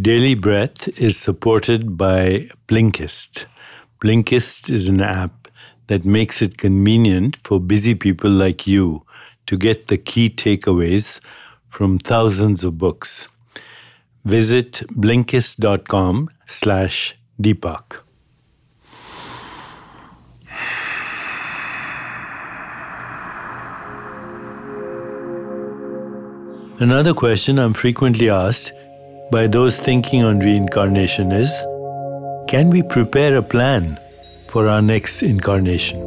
Daily Breath is supported by Blinkist. Blinkist is an app that makes it convenient for busy people like you to get the key takeaways from thousands of books. Visit blinkist.com slash Deepak. Another question I'm frequently asked by those thinking on reincarnation is can we prepare a plan for our next incarnation?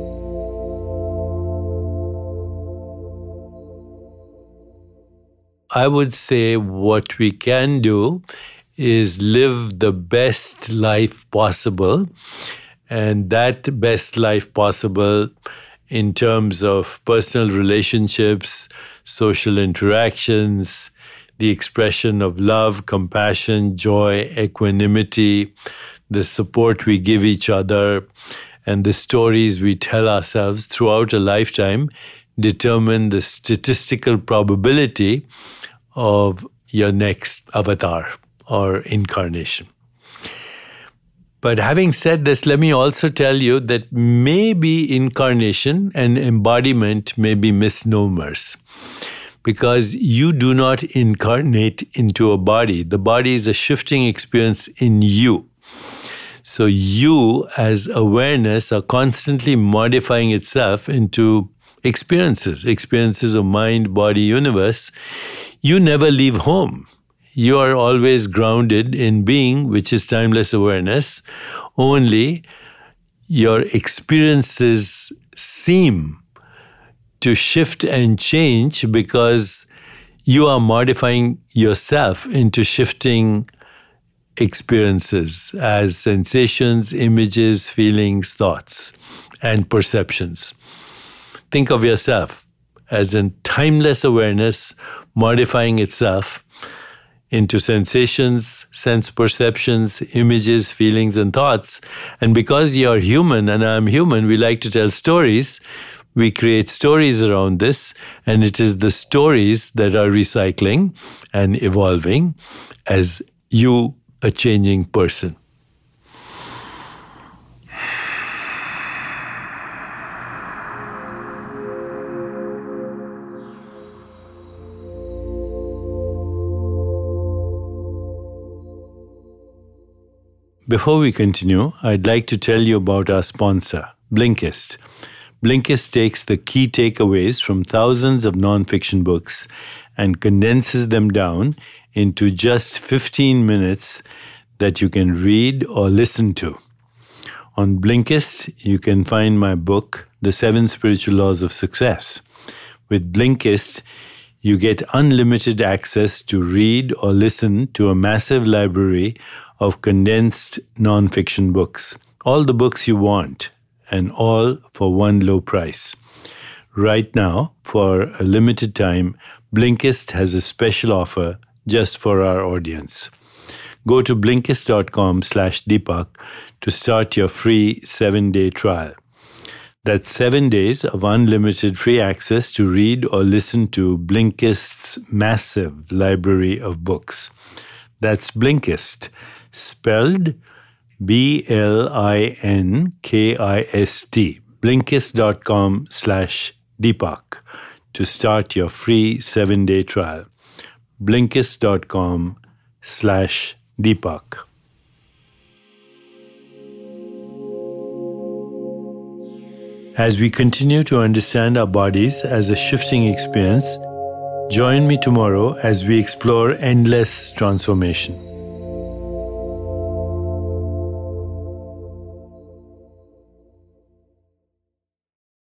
I would say what we can do is live the best life possible. And that best life possible in terms of personal relationships, social interactions, the expression of love, compassion, joy, equanimity, the support we give each other, and the stories we tell ourselves throughout a lifetime determine the statistical probability of your next avatar or incarnation. But having said this, let me also tell you that maybe incarnation and embodiment may be misnomers because you do not incarnate into a body. The body is a shifting experience in you. So you, as awareness, are constantly modifying itself into experiences, experiences of mind, body, universe. You never leave home. You are always grounded in being, which is timeless awareness. Only your experiences seem to shift and change because you are modifying yourself into shifting experiences as sensations, images, feelings, thoughts, and perceptions. Think of yourself as a timeless awareness modifying itself into sensations, sense perceptions, images, feelings, and thoughts. And because you're human and I'm human, we like to tell stories we create stories around this, and it is the stories that are recycling and evolving as you, a changing person. Before we continue, I'd like to tell you about our sponsor, Blinkist. Blinkist takes the key takeaways from thousands of nonfiction books and condenses them down into just 15 minutes that you can read or listen to. On Blinkist, you can find my book, The Seven Spiritual Laws of Success. With Blinkist, you get unlimited access to read or listen to a massive library of condensed nonfiction books. All the books you want and all for one low price. Right now, for a limited time, Blinkist has a special offer just for our audience. Go to blinkist.com slash Deepak to start your free seven-day trial. That's seven days of unlimited free access to read or listen to Blinkist's massive library of books. That's Blinkist, spelled B L I N K I S T, blinkist.com slash Deepak to start your free seven day trial. Blinkist.com slash Deepak. As we continue to understand our bodies as a shifting experience, join me tomorrow as we explore endless transformation.